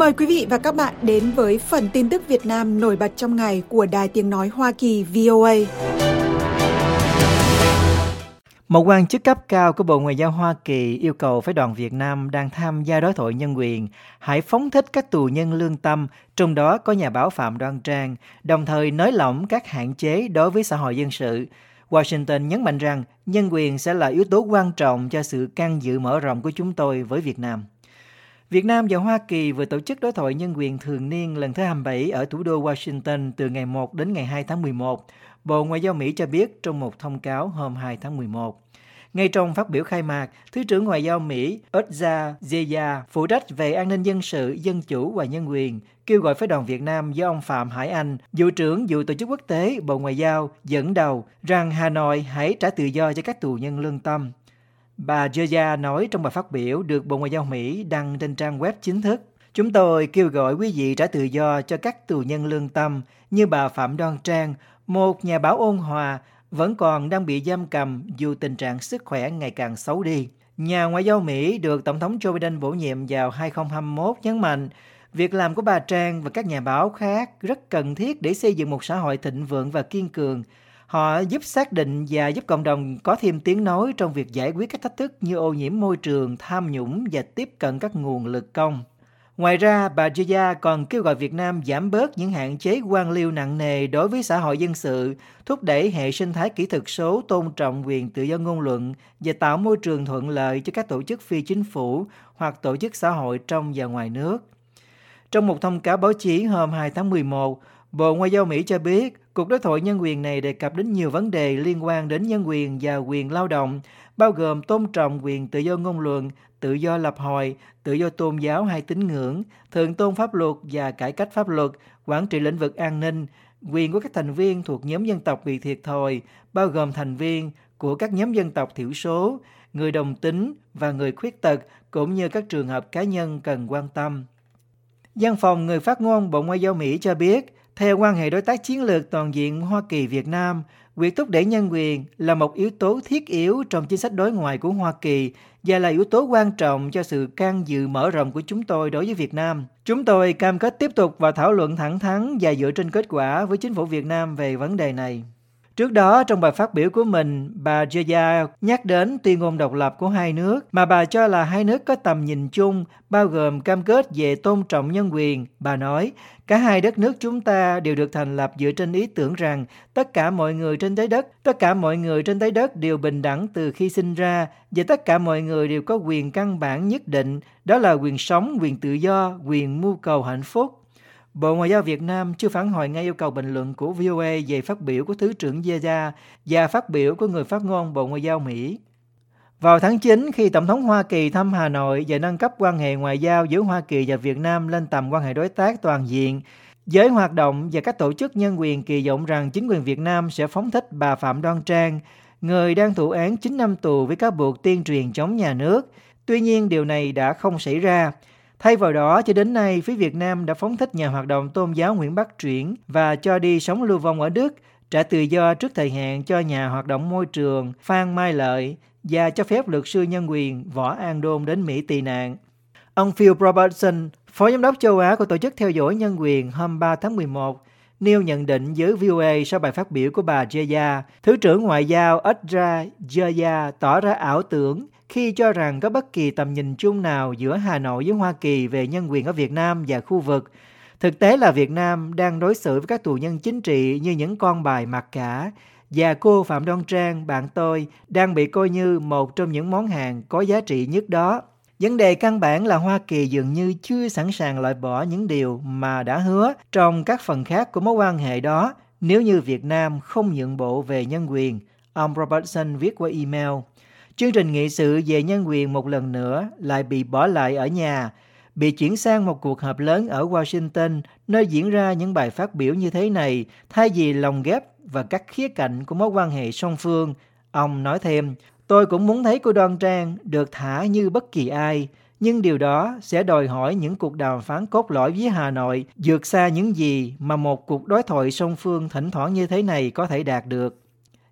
Mời quý vị và các bạn đến với phần tin tức Việt Nam nổi bật trong ngày của Đài Tiếng Nói Hoa Kỳ VOA. Một quan chức cấp cao của Bộ Ngoại giao Hoa Kỳ yêu cầu phái đoàn Việt Nam đang tham gia đối thoại nhân quyền hãy phóng thích các tù nhân lương tâm, trong đó có nhà báo Phạm Đoan Trang, đồng thời nới lỏng các hạn chế đối với xã hội dân sự. Washington nhấn mạnh rằng nhân quyền sẽ là yếu tố quan trọng cho sự can dự mở rộng của chúng tôi với Việt Nam. Việt Nam và Hoa Kỳ vừa tổ chức đối thoại nhân quyền thường niên lần thứ 27 ở thủ đô Washington từ ngày 1 đến ngày 2 tháng 11. Bộ Ngoại giao Mỹ cho biết trong một thông cáo hôm 2 tháng 11. Ngay trong phát biểu khai mạc, Thứ trưởng Ngoại giao Mỹ Ozza Zeya phụ trách về an ninh dân sự, dân chủ và nhân quyền, kêu gọi phái đoàn Việt Nam do ông Phạm Hải Anh, vụ trưởng vụ tổ chức quốc tế Bộ Ngoại giao dẫn đầu rằng Hà Nội hãy trả tự do cho các tù nhân lương tâm. Bà Joya nói trong bài phát biểu được Bộ Ngoại giao Mỹ đăng trên trang web chính thức. Chúng tôi kêu gọi quý vị trả tự do cho các tù nhân lương tâm như bà Phạm Đoan Trang, một nhà báo ôn hòa, vẫn còn đang bị giam cầm dù tình trạng sức khỏe ngày càng xấu đi. Nhà ngoại giao Mỹ được Tổng thống Joe Biden bổ nhiệm vào 2021 nhấn mạnh việc làm của bà Trang và các nhà báo khác rất cần thiết để xây dựng một xã hội thịnh vượng và kiên cường. Họ giúp xác định và giúp cộng đồng có thêm tiếng nói trong việc giải quyết các thách thức như ô nhiễm môi trường, tham nhũng và tiếp cận các nguồn lực công. Ngoài ra, bà Gia còn kêu gọi Việt Nam giảm bớt những hạn chế quan liêu nặng nề đối với xã hội dân sự, thúc đẩy hệ sinh thái kỹ thuật số tôn trọng quyền tự do ngôn luận và tạo môi trường thuận lợi cho các tổ chức phi chính phủ hoặc tổ chức xã hội trong và ngoài nước. Trong một thông cáo báo chí hôm 2 tháng 11, Bộ Ngoại giao Mỹ cho biết cuộc đối thoại nhân quyền này đề cập đến nhiều vấn đề liên quan đến nhân quyền và quyền lao động, bao gồm tôn trọng quyền tự do ngôn luận, tự do lập hội, tự do tôn giáo hay tín ngưỡng, thượng tôn pháp luật và cải cách pháp luật, quản trị lĩnh vực an ninh, quyền của các thành viên thuộc nhóm dân tộc bị thiệt thòi, bao gồm thành viên của các nhóm dân tộc thiểu số, người đồng tính và người khuyết tật, cũng như các trường hợp cá nhân cần quan tâm. Văn phòng người phát ngôn Bộ Ngoại giao Mỹ cho biết, theo quan hệ đối tác chiến lược toàn diện Hoa Kỳ-Việt Nam, việc thúc đẩy nhân quyền là một yếu tố thiết yếu trong chính sách đối ngoại của Hoa Kỳ và là yếu tố quan trọng cho sự can dự mở rộng của chúng tôi đối với Việt Nam. Chúng tôi cam kết tiếp tục và thảo luận thẳng thắn và dựa trên kết quả với chính phủ Việt Nam về vấn đề này. Trước đó, trong bài phát biểu của mình, bà Jaya nhắc đến tuyên ngôn độc lập của hai nước mà bà cho là hai nước có tầm nhìn chung, bao gồm cam kết về tôn trọng nhân quyền. Bà nói, cả hai đất nước chúng ta đều được thành lập dựa trên ý tưởng rằng tất cả mọi người trên trái đất, tất cả mọi người trên trái đất đều bình đẳng từ khi sinh ra và tất cả mọi người đều có quyền căn bản nhất định, đó là quyền sống, quyền tự do, quyền mưu cầu hạnh phúc. Bộ Ngoại giao Việt Nam chưa phản hồi ngay yêu cầu bình luận của VOA về phát biểu của Thứ trưởng Gia và phát biểu của người phát ngôn Bộ Ngoại giao Mỹ. Vào tháng 9, khi Tổng thống Hoa Kỳ thăm Hà Nội và nâng cấp quan hệ ngoại giao giữa Hoa Kỳ và Việt Nam lên tầm quan hệ đối tác toàn diện, giới hoạt động và các tổ chức nhân quyền kỳ vọng rằng chính quyền Việt Nam sẽ phóng thích bà Phạm Đoan Trang, người đang thụ án 9 năm tù với các buộc tuyên truyền chống nhà nước. Tuy nhiên, điều này đã không xảy ra. Thay vào đó, cho đến nay, phía Việt Nam đã phóng thích nhà hoạt động tôn giáo Nguyễn Bắc Truyển và cho đi sống lưu vong ở Đức, trả tự do trước thời hạn cho nhà hoạt động môi trường Phan Mai Lợi và cho phép luật sư nhân quyền Võ An Đôn đến Mỹ tị nạn. Ông Phil Robertson, Phó Giám đốc châu Á của Tổ chức Theo dõi Nhân quyền hôm 3 tháng 11, nêu nhận định với VOA sau bài phát biểu của bà Jaya, Thứ trưởng Ngoại giao Adra Jaya tỏ ra ảo tưởng khi cho rằng có bất kỳ tầm nhìn chung nào giữa Hà Nội với Hoa Kỳ về nhân quyền ở Việt Nam và khu vực. Thực tế là Việt Nam đang đối xử với các tù nhân chính trị như những con bài mặc cả, và cô Phạm Đoan Trang, bạn tôi, đang bị coi như một trong những món hàng có giá trị nhất đó. Vấn đề căn bản là Hoa Kỳ dường như chưa sẵn sàng loại bỏ những điều mà đã hứa trong các phần khác của mối quan hệ đó nếu như Việt Nam không nhượng bộ về nhân quyền, ông Robertson viết qua email. Chương trình nghị sự về nhân quyền một lần nữa lại bị bỏ lại ở nhà, bị chuyển sang một cuộc họp lớn ở Washington nơi diễn ra những bài phát biểu như thế này thay vì lồng ghép và các khía cạnh của mối quan hệ song phương. Ông nói thêm, tôi cũng muốn thấy cô Đoan Trang được thả như bất kỳ ai, nhưng điều đó sẽ đòi hỏi những cuộc đàm phán cốt lõi với Hà Nội vượt xa những gì mà một cuộc đối thoại song phương thỉnh thoảng như thế này có thể đạt được.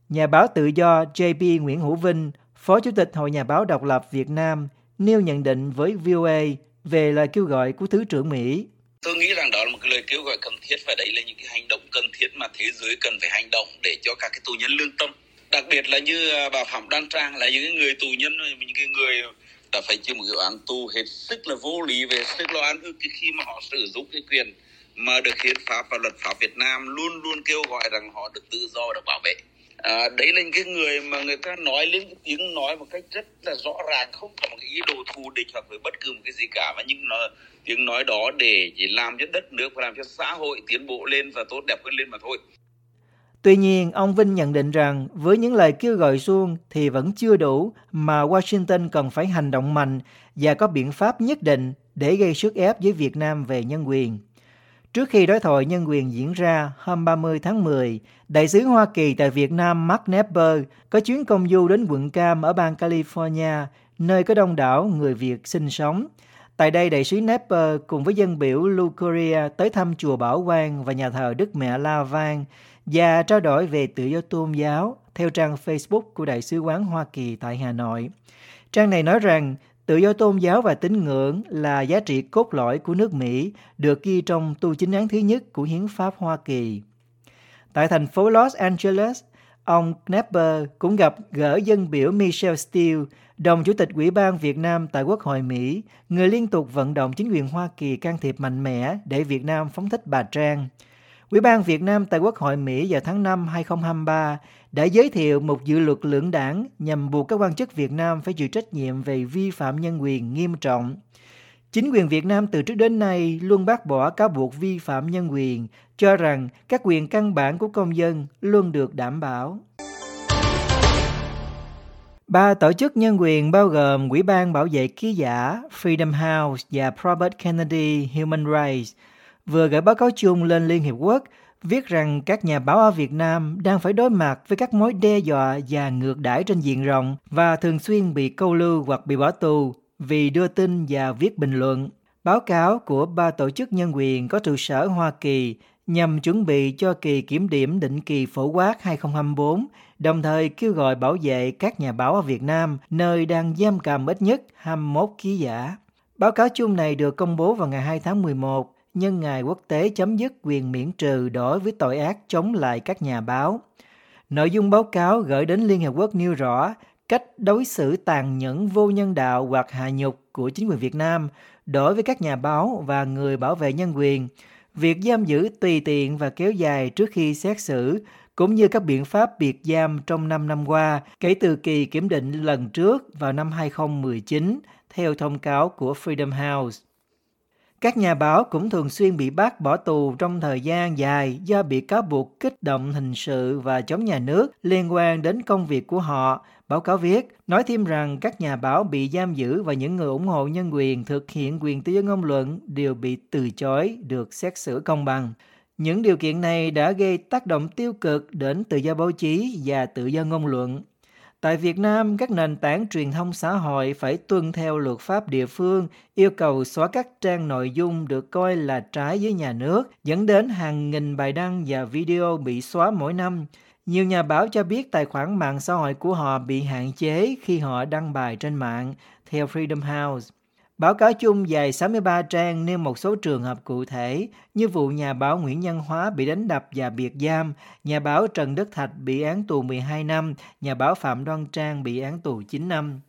Nhà báo tự do JP Nguyễn Hữu Vinh Phó Chủ tịch Hội Nhà báo Độc lập Việt Nam nêu nhận định với VOA về lời kêu gọi của Thứ trưởng Mỹ. Tôi nghĩ rằng đó là một cái lời kêu gọi cần thiết và đấy là những cái hành động cần thiết mà thế giới cần phải hành động để cho các cái tù nhân lương tâm. Đặc biệt là như à, bà Phạm đan Trang là những người tù nhân, những cái người đã phải chịu một cái án tù hết sức là vô lý về sức lo ăn ức khi mà họ sử dụng cái quyền mà được hiến pháp và luật pháp Việt Nam luôn luôn kêu gọi rằng họ được tự do được bảo vệ à, đấy là những cái người mà người ta nói lên cái tiếng nói một cách rất là rõ ràng không có một cái ý đồ thù địch hoặc với bất cứ một cái gì cả mà những nó, tiếng nói đó để chỉ làm cho đất nước và làm cho xã hội tiến bộ lên và tốt đẹp hơn lên mà thôi Tuy nhiên, ông Vinh nhận định rằng với những lời kêu gọi suông thì vẫn chưa đủ mà Washington cần phải hành động mạnh và có biện pháp nhất định để gây sức ép với Việt Nam về nhân quyền. Trước khi đối thoại nhân quyền diễn ra hôm 30 tháng 10, Đại sứ Hoa Kỳ tại Việt Nam Mark Nepper có chuyến công du đến quận Cam ở bang California, nơi có đông đảo người Việt sinh sống. Tại đây, đại sứ Nepper cùng với dân biểu Lu tới thăm chùa Bảo Quang và nhà thờ Đức Mẹ La Vang và trao đổi về tự do tôn giáo theo trang Facebook của Đại sứ quán Hoa Kỳ tại Hà Nội. Trang này nói rằng Tự do tôn giáo và tín ngưỡng là giá trị cốt lõi của nước Mỹ, được ghi trong tu chính án thứ nhất của Hiến pháp Hoa Kỳ. Tại thành phố Los Angeles, ông Knapper cũng gặp gỡ dân biểu Michelle Steele, đồng chủ tịch Ủy ban Việt Nam tại Quốc hội Mỹ, người liên tục vận động chính quyền Hoa Kỳ can thiệp mạnh mẽ để Việt Nam phóng thích bà Trang. Ủy ban Việt Nam tại Quốc hội Mỹ vào tháng 5 2023 đã giới thiệu một dự luật lưỡng đảng nhằm buộc các quan chức Việt Nam phải chịu trách nhiệm về vi phạm nhân quyền nghiêm trọng. Chính quyền Việt Nam từ trước đến nay luôn bác bỏ cáo buộc vi phạm nhân quyền, cho rằng các quyền căn bản của công dân luôn được đảm bảo. Ba tổ chức nhân quyền bao gồm Quỹ ban Bảo vệ Ký giả, Freedom House và Robert Kennedy Human Rights vừa gửi báo cáo chung lên Liên Hiệp Quốc viết rằng các nhà báo ở Việt Nam đang phải đối mặt với các mối đe dọa và ngược đãi trên diện rộng và thường xuyên bị câu lưu hoặc bị bỏ tù vì đưa tin và viết bình luận. Báo cáo của ba tổ chức nhân quyền có trụ sở Hoa Kỳ nhằm chuẩn bị cho kỳ kiểm điểm định kỳ phổ quát 2024, đồng thời kêu gọi bảo vệ các nhà báo ở Việt Nam, nơi đang giam cầm ít nhất 21 ký giả. Báo cáo chung này được công bố vào ngày 2 tháng 11 nhân ngày quốc tế chấm dứt quyền miễn trừ đối với tội ác chống lại các nhà báo. Nội dung báo cáo gửi đến Liên Hợp Quốc nêu rõ cách đối xử tàn nhẫn vô nhân đạo hoặc hạ nhục của chính quyền Việt Nam đối với các nhà báo và người bảo vệ nhân quyền, việc giam giữ tùy tiện và kéo dài trước khi xét xử, cũng như các biện pháp biệt giam trong 5 năm qua kể từ kỳ kiểm định lần trước vào năm 2019, theo thông cáo của Freedom House. Các nhà báo cũng thường xuyên bị bắt bỏ tù trong thời gian dài do bị cáo buộc kích động hình sự và chống nhà nước liên quan đến công việc của họ. Báo cáo viết, nói thêm rằng các nhà báo bị giam giữ và những người ủng hộ nhân quyền thực hiện quyền tự do ngôn luận đều bị từ chối được xét xử công bằng. Những điều kiện này đã gây tác động tiêu cực đến tự do báo chí và tự do ngôn luận. Tại Việt Nam, các nền tảng truyền thông xã hội phải tuân theo luật pháp địa phương, yêu cầu xóa các trang nội dung được coi là trái với nhà nước, dẫn đến hàng nghìn bài đăng và video bị xóa mỗi năm. Nhiều nhà báo cho biết tài khoản mạng xã hội của họ bị hạn chế khi họ đăng bài trên mạng, theo Freedom House. Báo cáo chung dài 63 trang nêu một số trường hợp cụ thể như vụ nhà báo Nguyễn Nhân Hóa bị đánh đập và biệt giam, nhà báo Trần Đức Thạch bị án tù 12 năm, nhà báo Phạm Đoan Trang bị án tù 9 năm.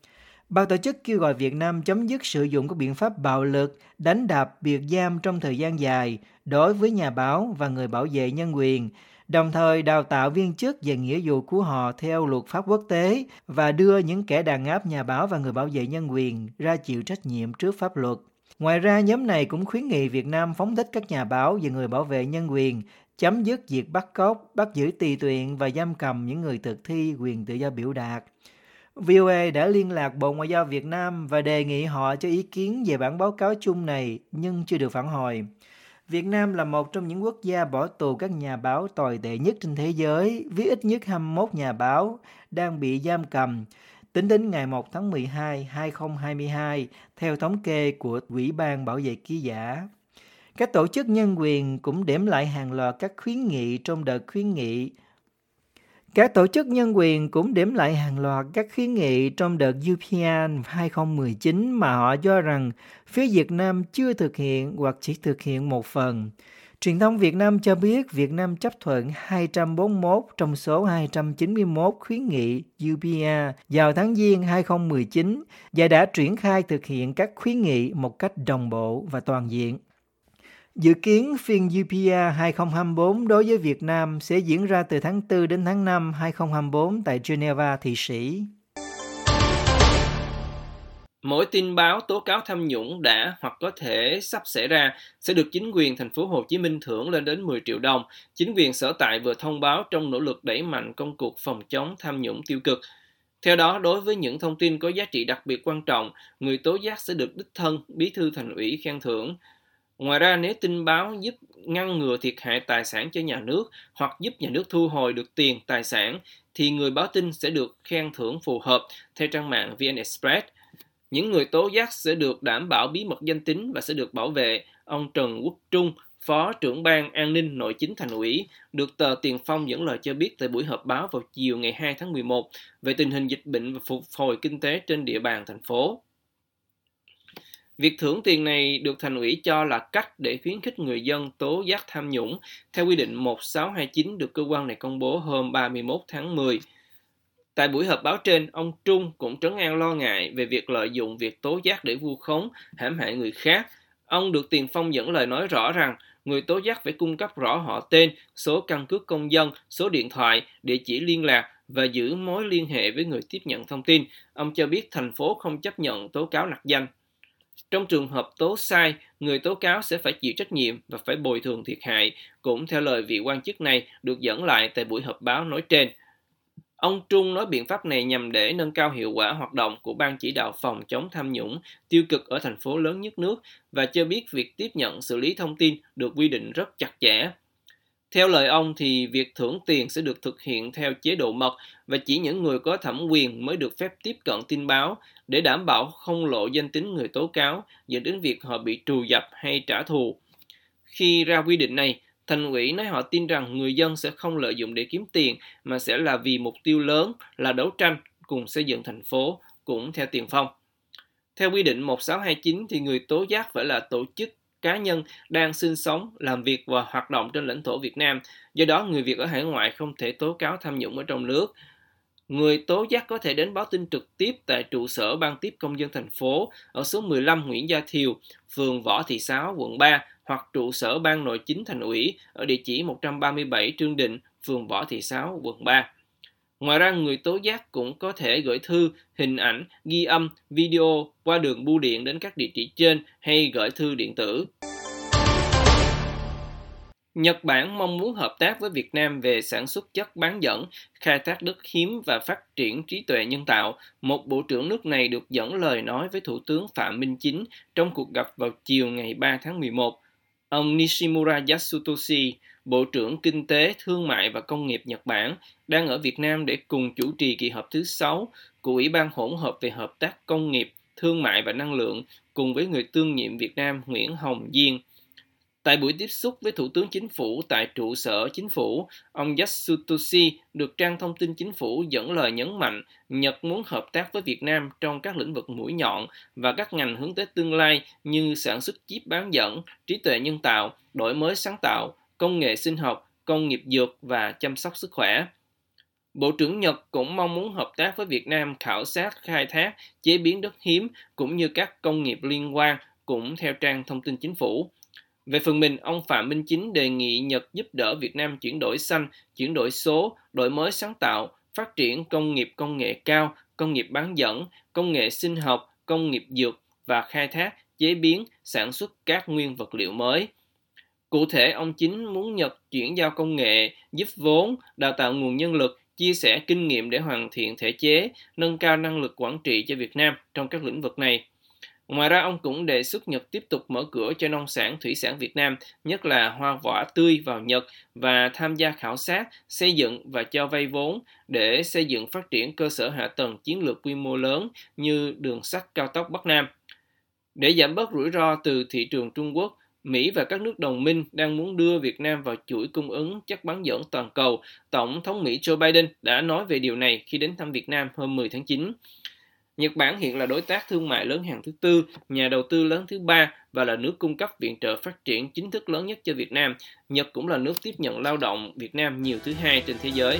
Ban tổ chức kêu gọi Việt Nam chấm dứt sử dụng các biện pháp bạo lực, đánh đập, biệt giam trong thời gian dài đối với nhà báo và người bảo vệ nhân quyền, đồng thời đào tạo viên chức về nghĩa vụ của họ theo luật pháp quốc tế và đưa những kẻ đàn áp nhà báo và người bảo vệ nhân quyền ra chịu trách nhiệm trước pháp luật. Ngoài ra, nhóm này cũng khuyến nghị Việt Nam phóng thích các nhà báo và người bảo vệ nhân quyền, chấm dứt việc bắt cóc, bắt giữ tùy tiện và giam cầm những người thực thi quyền tự do biểu đạt. VOA đã liên lạc Bộ Ngoại giao Việt Nam và đề nghị họ cho ý kiến về bản báo cáo chung này nhưng chưa được phản hồi. Việt Nam là một trong những quốc gia bỏ tù các nhà báo tồi tệ nhất trên thế giới, với ít nhất 21 nhà báo đang bị giam cầm. Tính đến ngày 1 tháng 12, 2022, theo thống kê của Ủy ban Bảo vệ ký giả. Các tổ chức nhân quyền cũng đếm lại hàng loạt các khuyến nghị trong đợt khuyến nghị các tổ chức nhân quyền cũng điểm lại hàng loạt các khuyến nghị trong đợt UPN 2019 mà họ cho rằng phía Việt Nam chưa thực hiện hoặc chỉ thực hiện một phần. Truyền thông Việt Nam cho biết Việt Nam chấp thuận 241 trong số 291 khuyến nghị UPA vào tháng Giêng 2019 và đã triển khai thực hiện các khuyến nghị một cách đồng bộ và toàn diện. Dự kiến phiên UPA 2024 đối với Việt Nam sẽ diễn ra từ tháng 4 đến tháng 5 2024 tại Geneva, Thụy Sĩ. Mỗi tin báo tố cáo tham nhũng đã hoặc có thể sắp xảy ra sẽ được chính quyền thành phố Hồ Chí Minh thưởng lên đến 10 triệu đồng. Chính quyền sở tại vừa thông báo trong nỗ lực đẩy mạnh công cuộc phòng chống tham nhũng tiêu cực. Theo đó, đối với những thông tin có giá trị đặc biệt quan trọng, người tố giác sẽ được đích thân bí thư thành ủy khen thưởng. Ngoài ra, nếu tin báo giúp ngăn ngừa thiệt hại tài sản cho nhà nước hoặc giúp nhà nước thu hồi được tiền, tài sản, thì người báo tin sẽ được khen thưởng phù hợp theo trang mạng VN Express. Những người tố giác sẽ được đảm bảo bí mật danh tính và sẽ được bảo vệ. Ông Trần Quốc Trung, Phó trưởng ban an ninh nội chính thành ủy, được tờ Tiền Phong dẫn lời cho biết tại buổi họp báo vào chiều ngày 2 tháng 11 về tình hình dịch bệnh và phục hồi kinh tế trên địa bàn thành phố. Việc thưởng tiền này được thành ủy cho là cách để khuyến khích người dân tố giác tham nhũng theo quy định 1629 được cơ quan này công bố hôm 31 tháng 10. Tại buổi họp báo trên, ông Trung cũng trấn an lo ngại về việc lợi dụng việc tố giác để vu khống, hãm hại người khác. Ông được Tiền Phong dẫn lời nói rõ rằng người tố giác phải cung cấp rõ họ tên, số căn cước công dân, số điện thoại, địa chỉ liên lạc và giữ mối liên hệ với người tiếp nhận thông tin. Ông cho biết thành phố không chấp nhận tố cáo nặc danh. Trong trường hợp tố sai, người tố cáo sẽ phải chịu trách nhiệm và phải bồi thường thiệt hại, cũng theo lời vị quan chức này được dẫn lại tại buổi họp báo nói trên. Ông Trung nói biện pháp này nhằm để nâng cao hiệu quả hoạt động của Ban chỉ đạo phòng chống tham nhũng tiêu cực ở thành phố lớn nhất nước và cho biết việc tiếp nhận xử lý thông tin được quy định rất chặt chẽ. Theo lời ông thì việc thưởng tiền sẽ được thực hiện theo chế độ mật và chỉ những người có thẩm quyền mới được phép tiếp cận tin báo để đảm bảo không lộ danh tính người tố cáo dẫn đến việc họ bị trù dập hay trả thù. Khi ra quy định này, Thành ủy nói họ tin rằng người dân sẽ không lợi dụng để kiếm tiền mà sẽ là vì mục tiêu lớn là đấu tranh cùng xây dựng thành phố cũng theo tiền phong. Theo quy định 1629 thì người tố giác phải là tổ chức cá nhân đang sinh sống, làm việc và hoạt động trên lãnh thổ Việt Nam. Do đó, người Việt ở hải ngoại không thể tố cáo tham nhũng ở trong nước. Người tố giác có thể đến báo tin trực tiếp tại trụ sở ban tiếp công dân thành phố ở số 15 Nguyễn Gia Thiều, phường Võ Thị Sáu, quận 3 hoặc trụ sở ban nội chính thành ủy ở địa chỉ 137 Trương Định, phường Võ Thị Sáu, quận 3. Ngoài ra, người tố giác cũng có thể gửi thư, hình ảnh, ghi âm, video qua đường bưu điện đến các địa chỉ trên hay gửi thư điện tử. Nhật Bản mong muốn hợp tác với Việt Nam về sản xuất chất bán dẫn, khai thác đất hiếm và phát triển trí tuệ nhân tạo. Một bộ trưởng nước này được dẫn lời nói với Thủ tướng Phạm Minh Chính trong cuộc gặp vào chiều ngày 3 tháng 11. Ông Nishimura Yasutoshi, Bộ trưởng Kinh tế, Thương mại và Công nghiệp Nhật Bản, đang ở Việt Nam để cùng chủ trì kỳ họp thứ 6 của Ủy ban hỗn hợp về hợp tác công nghiệp, thương mại và năng lượng cùng với người tương nhiệm Việt Nam Nguyễn Hồng Diên. Tại buổi tiếp xúc với Thủ tướng Chính phủ tại trụ sở Chính phủ, ông Yasutoshi được trang thông tin Chính phủ dẫn lời nhấn mạnh Nhật muốn hợp tác với Việt Nam trong các lĩnh vực mũi nhọn và các ngành hướng tới tương lai như sản xuất chip bán dẫn, trí tuệ nhân tạo, đổi mới sáng tạo, công nghệ sinh học, công nghiệp dược và chăm sóc sức khỏe. Bộ trưởng Nhật cũng mong muốn hợp tác với Việt Nam khảo sát, khai thác, chế biến đất hiếm cũng như các công nghiệp liên quan, cũng theo trang thông tin chính phủ. Về phần mình, ông Phạm Minh Chính đề nghị Nhật giúp đỡ Việt Nam chuyển đổi xanh, chuyển đổi số, đổi mới sáng tạo, phát triển công nghiệp công nghệ cao, công nghiệp bán dẫn, công nghệ sinh học, công nghiệp dược và khai thác, chế biến, sản xuất các nguyên vật liệu mới. Cụ thể, ông Chính muốn Nhật chuyển giao công nghệ, giúp vốn, đào tạo nguồn nhân lực, chia sẻ kinh nghiệm để hoàn thiện thể chế, nâng cao năng lực quản trị cho Việt Nam trong các lĩnh vực này. Ngoài ra, ông cũng đề xuất Nhật tiếp tục mở cửa cho nông sản thủy sản Việt Nam, nhất là hoa quả tươi vào Nhật và tham gia khảo sát, xây dựng và cho vay vốn để xây dựng phát triển cơ sở hạ tầng chiến lược quy mô lớn như đường sắt cao tốc Bắc Nam. Để giảm bớt rủi ro từ thị trường Trung Quốc, Mỹ và các nước đồng minh đang muốn đưa Việt Nam vào chuỗi cung ứng chất bán dẫn toàn cầu. Tổng thống Mỹ Joe Biden đã nói về điều này khi đến thăm Việt Nam hôm 10 tháng 9. Nhật Bản hiện là đối tác thương mại lớn hàng thứ tư, nhà đầu tư lớn thứ ba và là nước cung cấp viện trợ phát triển chính thức lớn nhất cho Việt Nam. Nhật cũng là nước tiếp nhận lao động Việt Nam nhiều thứ hai trên thế giới.